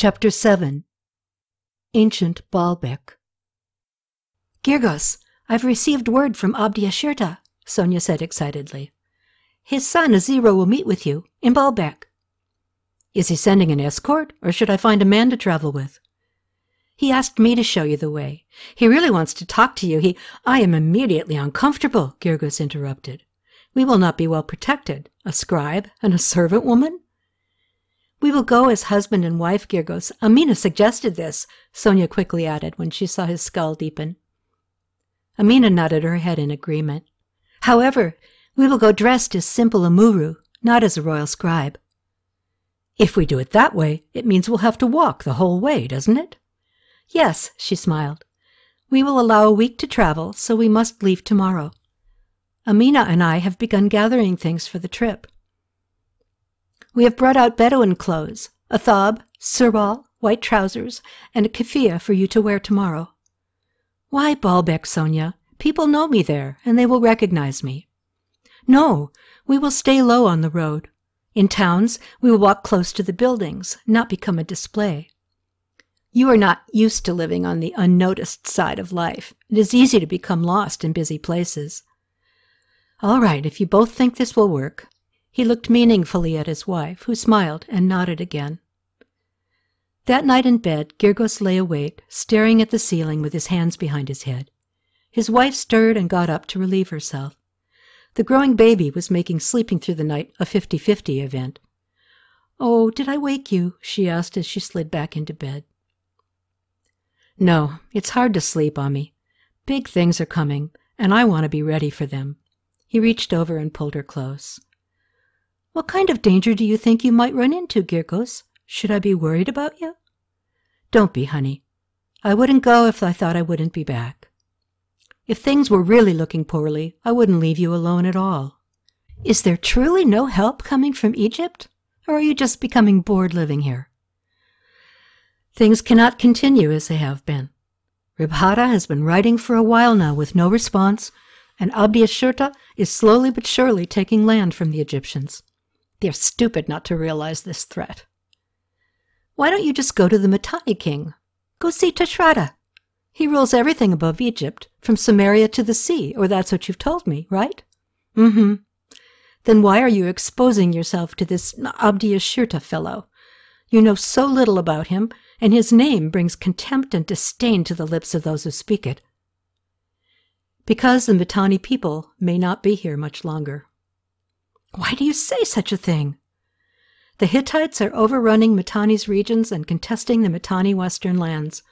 Chapter 7 Ancient Baalbek Girgous, I've received word from Abdi'aširta, Sonia said excitedly. His son Aziru will meet with you in Baalbek. Is he sending an escort, or should I find a man to travel with? He asked me to show you the way. He really wants to talk to you. He I am immediately uncomfortable, Girgous interrupted. We will not be well protected. A scribe and a servant woman? We will go as husband and wife, Girgous. Amina suggested this, Sonia quickly added when she saw his skull deepen. Amina nodded her head in agreement. However, we will go dressed as simple Amurru, not as a royal scribe. If we do it that way, it means we'll have to walk the whole way, doesn't it? Yes, she smiled. We will allow a week to travel, so we must leave tomorrow. Amina and I have begun gathering things for the trip. We have brought out Bedouin clothes, a thawb, serwal, white trousers, and a keffiyeh for you to wear tomorrow. Why Baalbek, Sonia? People know me there, and they will recognize me. No, we will stay low on the road. In towns, we will walk close to the buildings, not become a display. You are not used to living on the unnoticed side of life. It is easy to become lost in busy places. All right, if you both think this will work, he looked meaningfully at his wife, who smiled and nodded again. That night in bed, Girgous lay awake, staring at the ceiling with his hands behind his head. His wife stirred and got up to relieve herself. The growing baby was making sleeping through the night a 50-50 event. Oh, did I wake you? she asked as she slid back into bed. No, it's hard to sleep, Ami. Big things are coming, and I want to be ready for them. He reached over and pulled her close. What kind of danger do you think you might run into, Girgous? Should I be worried about you? Don't be, honey. I wouldn't go if I thought I wouldn't be back. If things were really looking poorly, I wouldn't leave you alone at all. Is there truly no help coming from Egypt? Or are you just becoming bored living here? Things cannot continue as they have been. Ribhada has been writing for a while now with no response, and Abdi'aširta is slowly but surely taking land from the Egyptians. They're stupid not to realize this threat. Why don't you just go to the Mitanni king? Go see Tushratta. He rules everything above Egypt, from Samaria to the sea, or that's what you've told me, right? Mm-hmm. Then why are you exposing yourself to this Abdi'aširta fellow? You know so little about him, and his name brings contempt and disdain to the lips of those who speak it. Because the Mitanni people may not be here much longer. Why do you say such a thing? The Hittites are overrunning Mitanni's regions and contesting the Mitanni western lands.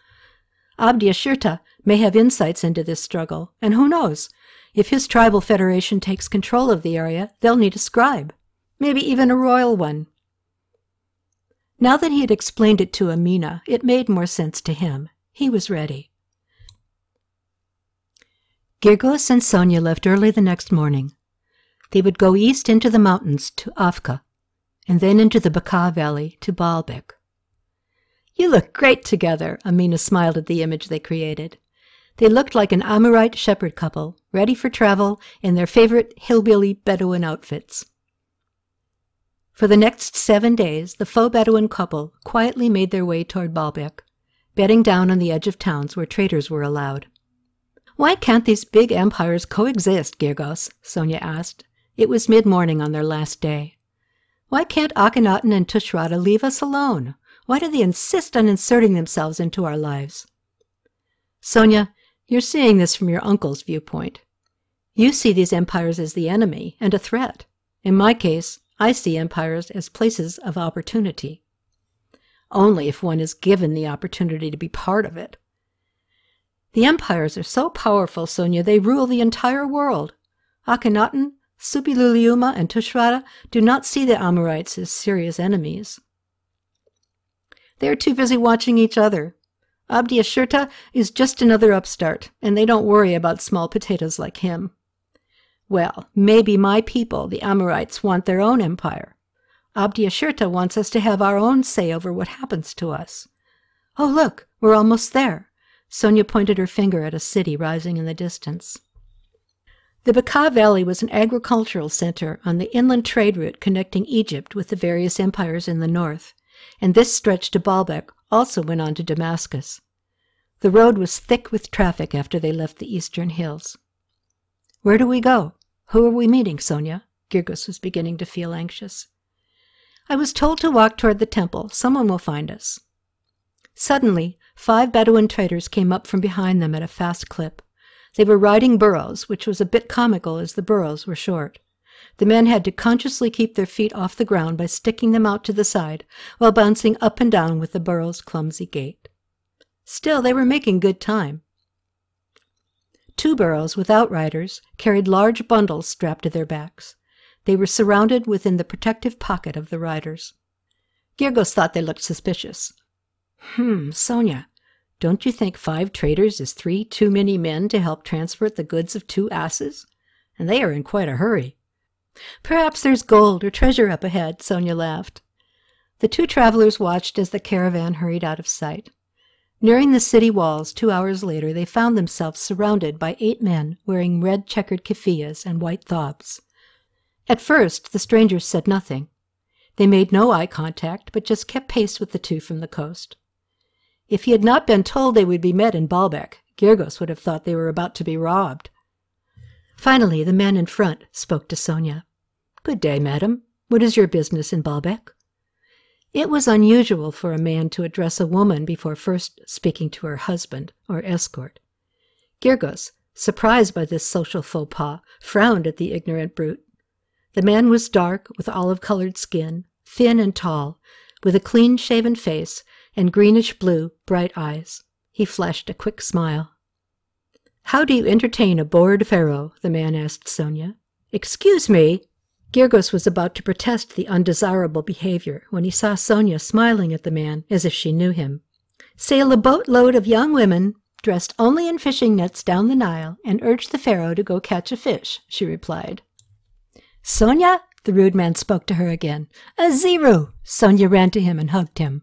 Abdi'aširta may have insights into this struggle, and who knows? If his tribal federation takes control of the area, they'll need a scribe, maybe even a royal one. Now that he had explained it to Amina, it made more sense to him. He was ready. Girgous and Sonia left early the next morning. They would go east into the mountains to Afka, and then into the Bekaa Valley to Baalbek. You look great together, Amina smiled at the image they created. They looked like an Amorite shepherd couple, ready for travel in their favorite hillbilly Bedouin outfits. For the next seven days, the faux Bedouin couple quietly made their way toward Baalbek, bedding down on the edge of towns where traders were allowed. Why can't these big empires coexist, Girgous? Sonia asked, it was mid-morning on their last day. Why can't Akhenaten and Tushratta leave us alone? Why do they insist on inserting themselves into our lives? Sonia, you're seeing this from your uncle's viewpoint. You see these empires as the enemy and a threat. In my case, I see empires as places of opportunity. Only if one is given the opportunity to be part of it. The empires are so powerful, Sonia, they rule the entire world. Akhenaten, Suppiluliuma and Tushratta do not see the Amorites as serious enemies. They are too busy watching each other. Abdi'aširta is just another upstart, and they don't worry about small potatoes like him. Well, maybe my people, the Amorites, want their own empire. Abdi'aširta wants us to have our own say over what happens to us. Oh, look, we're almost there. Sonia pointed her finger at a city rising in the distance. The Bekaa Valley was an agricultural center on the inland trade route connecting Egypt with the various empires in the north, and this stretch to Baalbek also went on to Damascus. The road was thick with traffic after they left the eastern hills. Where do we go? Who are we meeting, Sonia? Girgous was beginning to feel anxious. I was told to walk toward the temple. Someone will find us. Suddenly, five Bedouin traders came up from behind them at a fast clip. They were riding burros, which was a bit comical as the burros were short. The men had to consciously keep their feet off the ground by sticking them out to the side while bouncing up and down with the burro's clumsy gait. Still, they were making good time. Two burros without riders carried large bundles strapped to their backs. They were surrounded within the protective pocket of the riders. Girgous thought they looked suspicious. Hmm, Sonia, don't you think five traders is three too many men to help transport the goods of two asses? And they are in quite a hurry. Perhaps there's gold or treasure up ahead, Sonia laughed. The two travelers watched as the caravan hurried out of sight. Nearing the city walls two hours later, they found themselves surrounded by eight men wearing red checkered keffiyehs and white thawbs. At first, the strangers said nothing. They made no eye contact, but just kept pace with the two from the coast. If he had not been told they would be met in Baalbek, Girgous would have thought they were about to be robbed. Finally, the man in front spoke to Sonia. Good day, madam. What is your business in Baalbek? It was unusual for a man to address a woman before first speaking to her husband or escort. Girgous, surprised by this social faux pas, frowned at the ignorant brute. The man was dark, with olive colored skin, thin and tall, with a clean shaven face and greenish blue, bright eyes. He flashed a quick smile. How do you entertain a bored pharaoh? the man asked Sonia. Excuse me. Girgous was about to protest the undesirable behavior when he saw Sonia smiling at the man as if she knew him. Sail a boatload of young women dressed only in fishing nets down the Nile and urge the pharaoh to go catch a fish, she replied. Sonia, the rude man spoke to her again. Aziru! Sonia ran to him and hugged him.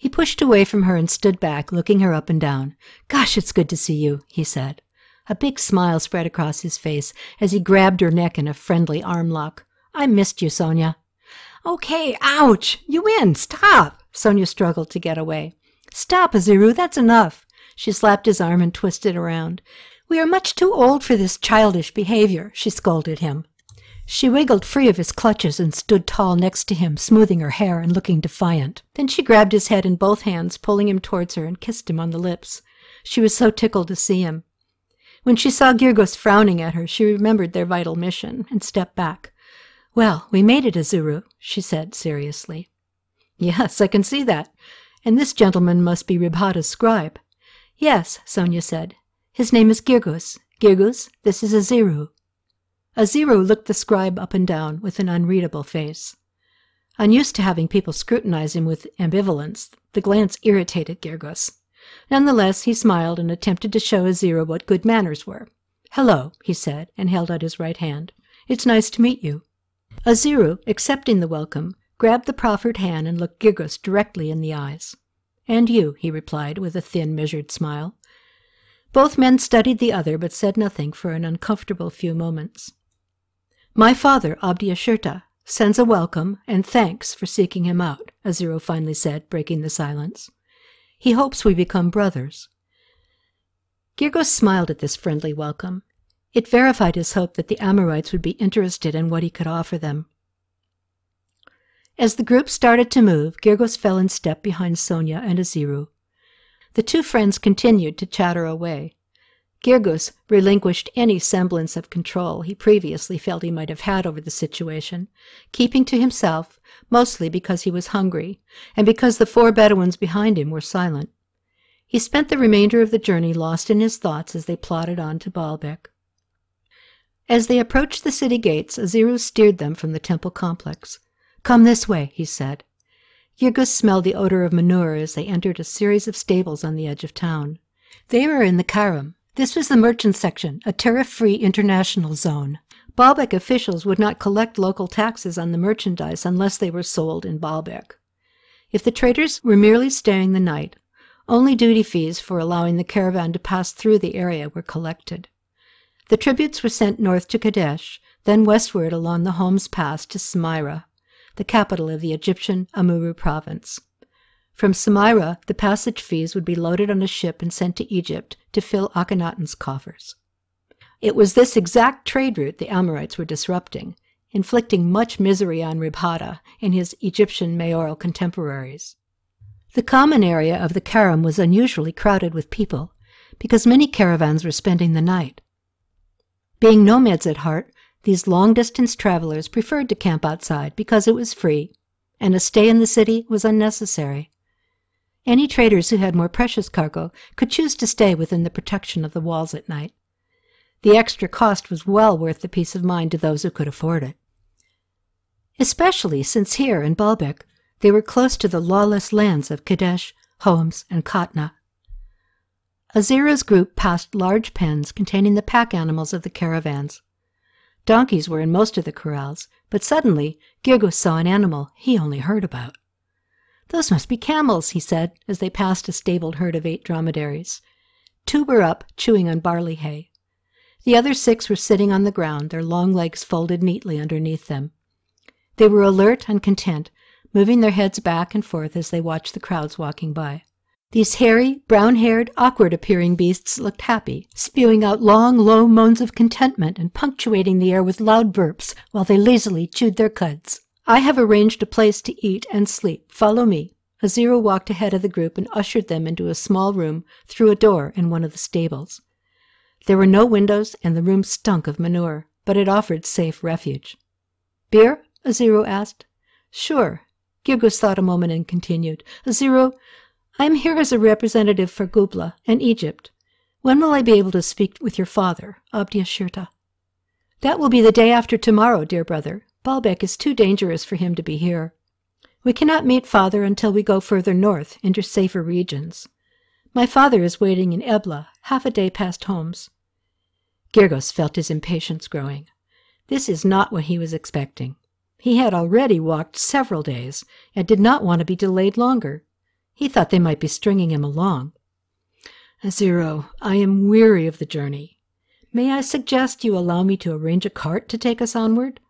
He pushed away from her and stood back, looking her up and down. Gosh, it's good to see you, he said. A big smile spread across his face as he grabbed her neck in a friendly arm lock. I missed you, Sonia. Okay, ouch! You win! Stop! Sonia struggled to get away. Stop, Aziru, that's enough. She slapped his arm and twisted around. We are much too old for this childish behavior, she scolded him. She wiggled free of his clutches and stood tall next to him, smoothing her hair and looking defiant. Then she grabbed his head in both hands, pulling him towards her, and kissed him on the lips. She was so tickled to see him. When she saw Girgous frowning at her, she remembered their vital mission and stepped back. Well, we made it, Aziru, she said seriously. Yes, I can see that. And this gentleman must be Ribhada's scribe. Yes, Sonia said. His name is Girgous. Girgous, this is Aziru. Aziru looked the scribe up and down with an unreadable face. Unused to having people scrutinize him with ambivalence, the glance irritated Girgous. Nonetheless, he smiled and attempted to show Aziru what good manners were. Hello, he said, and held out his right hand. It's nice to meet you. Aziru, accepting the welcome, grabbed the proffered hand and looked Girgous directly in the eyes. And you, he replied with a thin, measured smile. Both men studied the other, but said nothing for an uncomfortable few moments. My father, Abdi'aširta, sends a welcome and thanks for seeking him out, Aziru finally said, breaking the silence. He hopes we become brothers. Girgous smiled at this friendly welcome. It verified his hope that the Amorites would be interested in what he could offer them. As the group started to move, Girgous fell in step behind Sonia and Aziru. The two friends continued to chatter away. Girgous relinquished any semblance of control he previously felt he might have had over the situation, keeping to himself, mostly because he was hungry, and because the four Bedouins behind him were silent. He spent the remainder of the journey lost in his thoughts as they plodded on to Baalbek. As they approached the city gates, Aziru steered them from the temple complex. Come this way, he said. Girgous smelled the odor of manure as they entered a series of stables on the edge of town. They were in the Karam, this was the merchant section, a tariff-free international zone. Baalbek officials would not collect local taxes on the merchandise unless they were sold in Baalbek. If the traders were merely staying the night, only duty fees for allowing the caravan to pass through the area were collected. The tributes were sent north to Kadesh, then westward along the Homs Pass to Smyra, the capital of the Egyptian Amurru province. From Samira, the passage fees would be loaded on a ship and sent to Egypt to fill Akhenaten's coffers. It was this exact trade route the Amorites were disrupting, inflicting much misery on Ribhada and his Egyptian mayoral contemporaries. The common area of the Karam was unusually crowded with people because many caravans were spending the night. Being nomads at heart, these long distance travelers preferred to camp outside because it was free, and a stay in the city was unnecessary. Any traders who had more precious cargo could choose to stay within the protection of the walls at night. The extra cost was well worth the peace of mind to those who could afford it. Especially since here in Baalbek they were close to the lawless lands of Kadesh, Homs, and Katna. Aziru's group passed large pens containing the pack animals of the caravans. Donkeys were in most of the corrals, but suddenly Girgous saw an animal he only heard about. Those must be camels, he said, as they passed a stabled herd of eight dromedaries. Two were up, chewing on barley hay. The other six were sitting on the ground, their long legs folded neatly underneath them. They were alert and content, moving their heads back and forth as they watched the crowds walking by. These hairy, brown haired, awkward appearing beasts looked happy, spewing out long, low moans of contentment and punctuating the air with loud burps while they lazily chewed their cuds. I have arranged a place to eat and sleep. Follow me. Aziru walked ahead of the group and ushered them into a small room through a door in one of the stables. There were no windows, and the room stunk of manure, but it offered safe refuge. Beer? Aziru asked. Sure. Girgous thought a moment and continued. Aziru, I am here as a representative for Gubla and Egypt. When will I be able to speak with your father, Abdi'aširta? That will be the day after tomorrow, dear brother. Baalbek is too dangerous for him to be here. We cannot meet father until we go further north into safer regions. My father is waiting in Ebla, half a day past Homs. Girgous felt his impatience growing. This is not what he was expecting. He had already walked several days and did not want to be delayed longer. He thought they might be stringing him along. Zero, I am weary of the journey. May I suggest you allow me to arrange a cart to take us onward?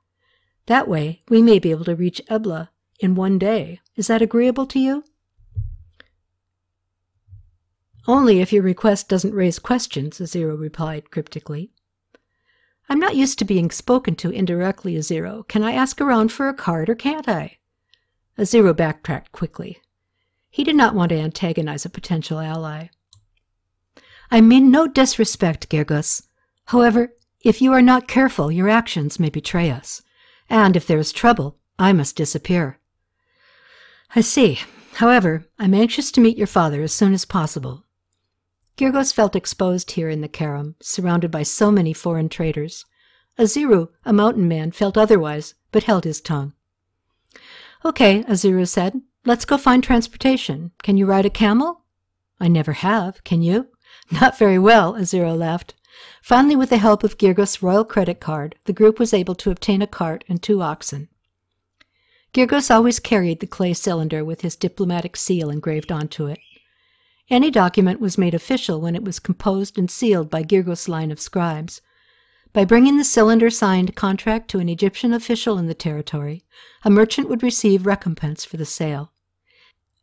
That way we may be able to reach Ebla in one day. Is that agreeable to you? Only if your request doesn't raise questions, Aziru replied cryptically. I'm not used to being spoken to indirectly, Aziru. Can I ask around for a card or can't I? Aziru backtracked quickly. He did not want to antagonize a potential ally. I mean no disrespect, Girgous. However, if you are not careful, your actions may betray us. And if there is trouble, I must disappear. I see. However, I'm anxious to meet your father as soon as possible. Girgous felt exposed here in the Karam, surrounded by so many foreign traders. Aziru, a mountain man, felt otherwise, but held his tongue. Okay, Aziru said. Let's go find transportation. Can you ride a camel? I never have. Can you? Not very well, Aziru laughed. Finally, with the help of Girgous' royal credit card, the group was able to obtain a cart and two oxen. Girgous always carried the clay cylinder with his diplomatic seal engraved onto it. Any document was made official when it was composed and sealed by Girgous' line of scribes, by bringing the cylinder signed contract to an Egyptian official in the territory, a merchant would receive recompense for the sale.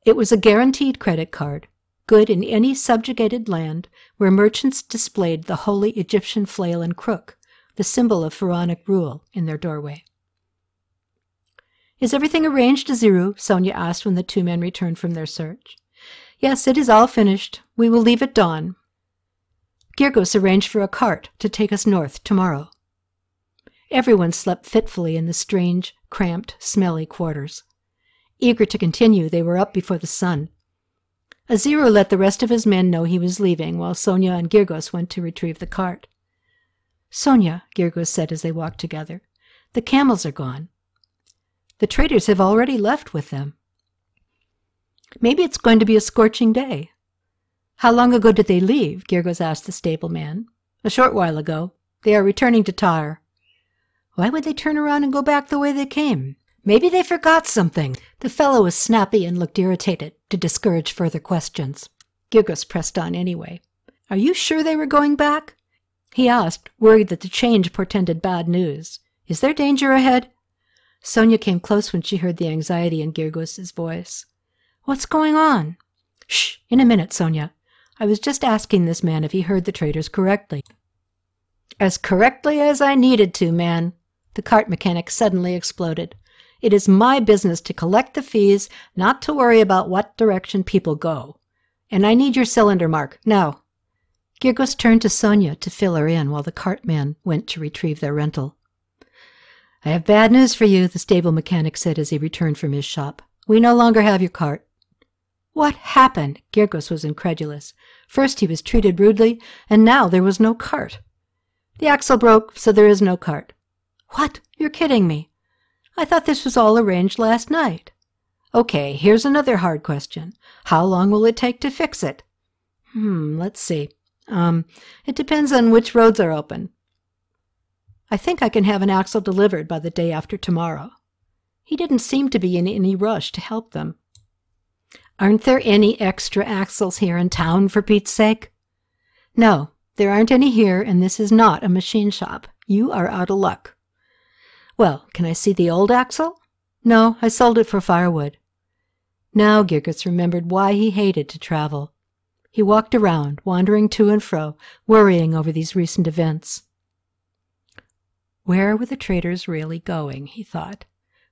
It was a guaranteed credit card, good in any subjugated land where merchants displayed the holy Egyptian flail and crook, the symbol of pharaonic rule, in their doorway. Is everything arranged, Aziru? Sonia asked when the two men returned from their search. Yes, it is all finished. We will leave at dawn. Girgous arranged for a cart to take us north tomorrow. Everyone slept fitfully in the strange, cramped, smelly quarters. Eager to continue, they were up before the sun. Aziru let the rest of his men know he was leaving, while Sonia and Girgous went to retrieve the cart. Sonia, Girgous said as they walked together, the camels are gone. The traders have already left with them. Maybe it's going to be a scorching day. How long ago did they leave? Girgous asked the stableman. A short while ago. They are returning to Tyre. Why would they turn around and go back the way they came? Maybe they forgot something. The fellow was snappy and looked irritated, to discourage further questions. Girgous pressed on anyway. Are you sure they were going back? He asked, worried that the change portended bad news. Is there danger ahead? Sonia came close when she heard the anxiety in Girgous's voice. What's going on? Shh, in a minute, Sonia. I was just asking this man if he heard the traders correctly. As correctly as I needed to, man, the cart mechanic suddenly exploded. It is my business to collect the fees, not to worry about what direction people go. And I need your cylinder mark, now. Girgous turned to Sonia to fill her in while the cartman went to retrieve their rental. I have bad news for you, the stable mechanic said as he returned from his shop. We no longer have your cart. What happened? Girgous was incredulous. First he was treated rudely, and now there was no cart. The axle broke, so there is no cart. What? You're kidding me. I thought this was all arranged last night. Okay, here's another hard question. How long will it take to fix it? Hmm, let's see. Um, it depends on which roads are open. I think I can have an axle delivered by the day after tomorrow. He didn't seem to be in any rush to help them. Aren't there any extra axles here in town, for Pete's sake? No, there aren't any here, and this is not a machine shop. You are out of luck. Well, can I see the old axle? No, I sold it for firewood. Now Girgous remembered why he hated to travel. He walked around, wandering to and fro, worrying over these recent events. Where were the traders really going? he thought.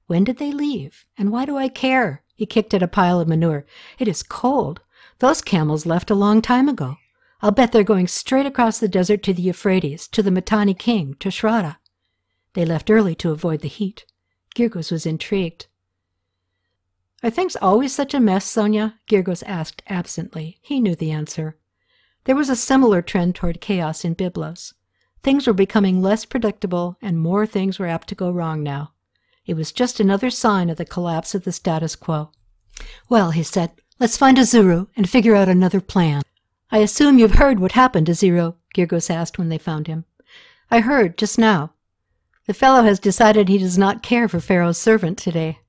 When did they leave? And why do I care? He kicked at a pile of manure. It is cold. Those camels left a long time ago. I'll bet they're going straight across the desert to the Euphrates, to the Mitanni king, to Shrada. They left early to avoid the heat. Girgous was intrigued. Are things always such a mess, Sonia? Girgous asked absently. He knew the answer. There was a similar trend toward chaos in Byblos. Things were becoming less predictable, and more things were apt to go wrong now. It was just another sign of the collapse of the status quo. Well, he said, let's find Aziru and figure out another plan. I assume you've heard what happened to Zero, Girgous asked when they found him. I heard, just now. The fellow has decided he does not care for Pharaoh's servant today.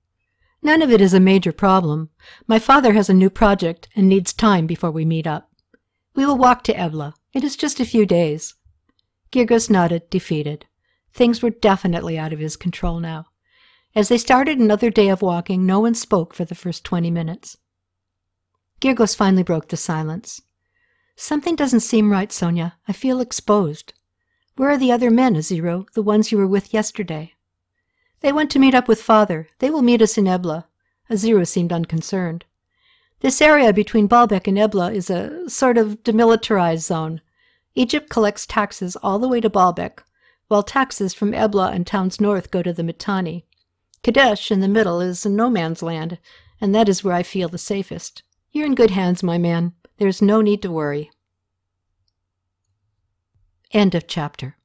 None of it is a major problem. My father has a new project and needs time before we meet up. We will walk to Ebla. It is just a few days. Girgous nodded, defeated. Things were definitely out of his control now. As they started another day of walking, no one spoke for the first twenty minutes. Girgous finally broke the silence. Something doesn't seem right, Sonia. I feel exposed. Where are the other men, Aziru, the ones you were with yesterday? They went to meet up with father. They will meet us in Ebla. Aziru seemed unconcerned. This area between Baalbek and Ebla is a sort of demilitarized zone. Egypt collects taxes all the way to Baalbek, while taxes from Ebla and towns north go to the Mitanni. Kadesh, in the middle, is no man's land, and that is where I feel the safest. You're in good hands, my man. There's no need to worry. End of chapter.